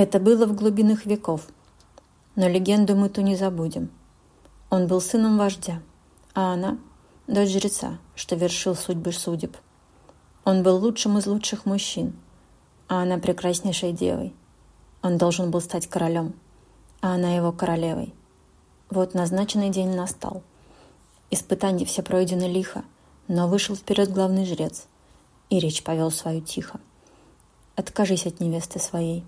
Это было в глубинах веков. Но легенду мы ту не забудем. Он был сыном вождя, а она – дочь жреца, что вершил судьбы судеб. Он был лучшим из лучших мужчин, а она прекраснейшей девой. Он должен был стать королем, а она его королевой. Вот назначенный день настал. Испытания все пройдены лихо, но вышел вперед главный жрец, и речь повел свою тихо. Откажись от невесты своей.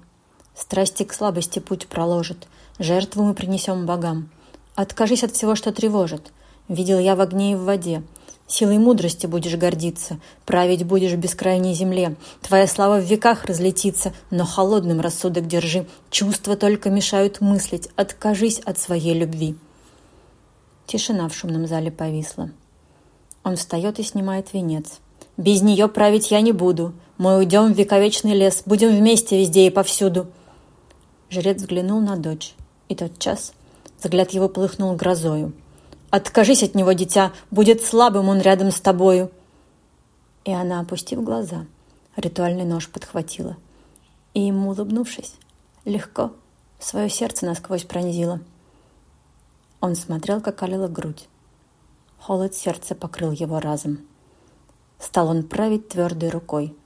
Страсти к слабости путь проложит, жертву мы принесем богам. Откажись от всего, что тревожит. Видел я в огне и в воде. Силой мудрости будешь гордиться, править будешь в бескрайней земле. Твоя слава в веках разлетится, но холодным рассудок держи. Чувства только мешают мыслить, откажись от своей любви. Тишина в шумном зале повисла. Он встает и снимает венец. «Без нее править я не буду. Мы уйдем в вековечный лес, будем вместе везде и повсюду». Жрец взглянул на дочь, и тот час взгляд его полыхнул грозою. «Откажись от него, дитя, будет слабым он рядом с тобою!» И она, опустив глаза, ритуальный нож подхватила. И ему, улыбнувшись, легко свое сердце насквозь пронзила – он смотрел, как олела грудь. Холод сердца покрыл его разом. Стал он править твердой рукой.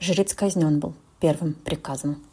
Жрец казнен был первым приказом.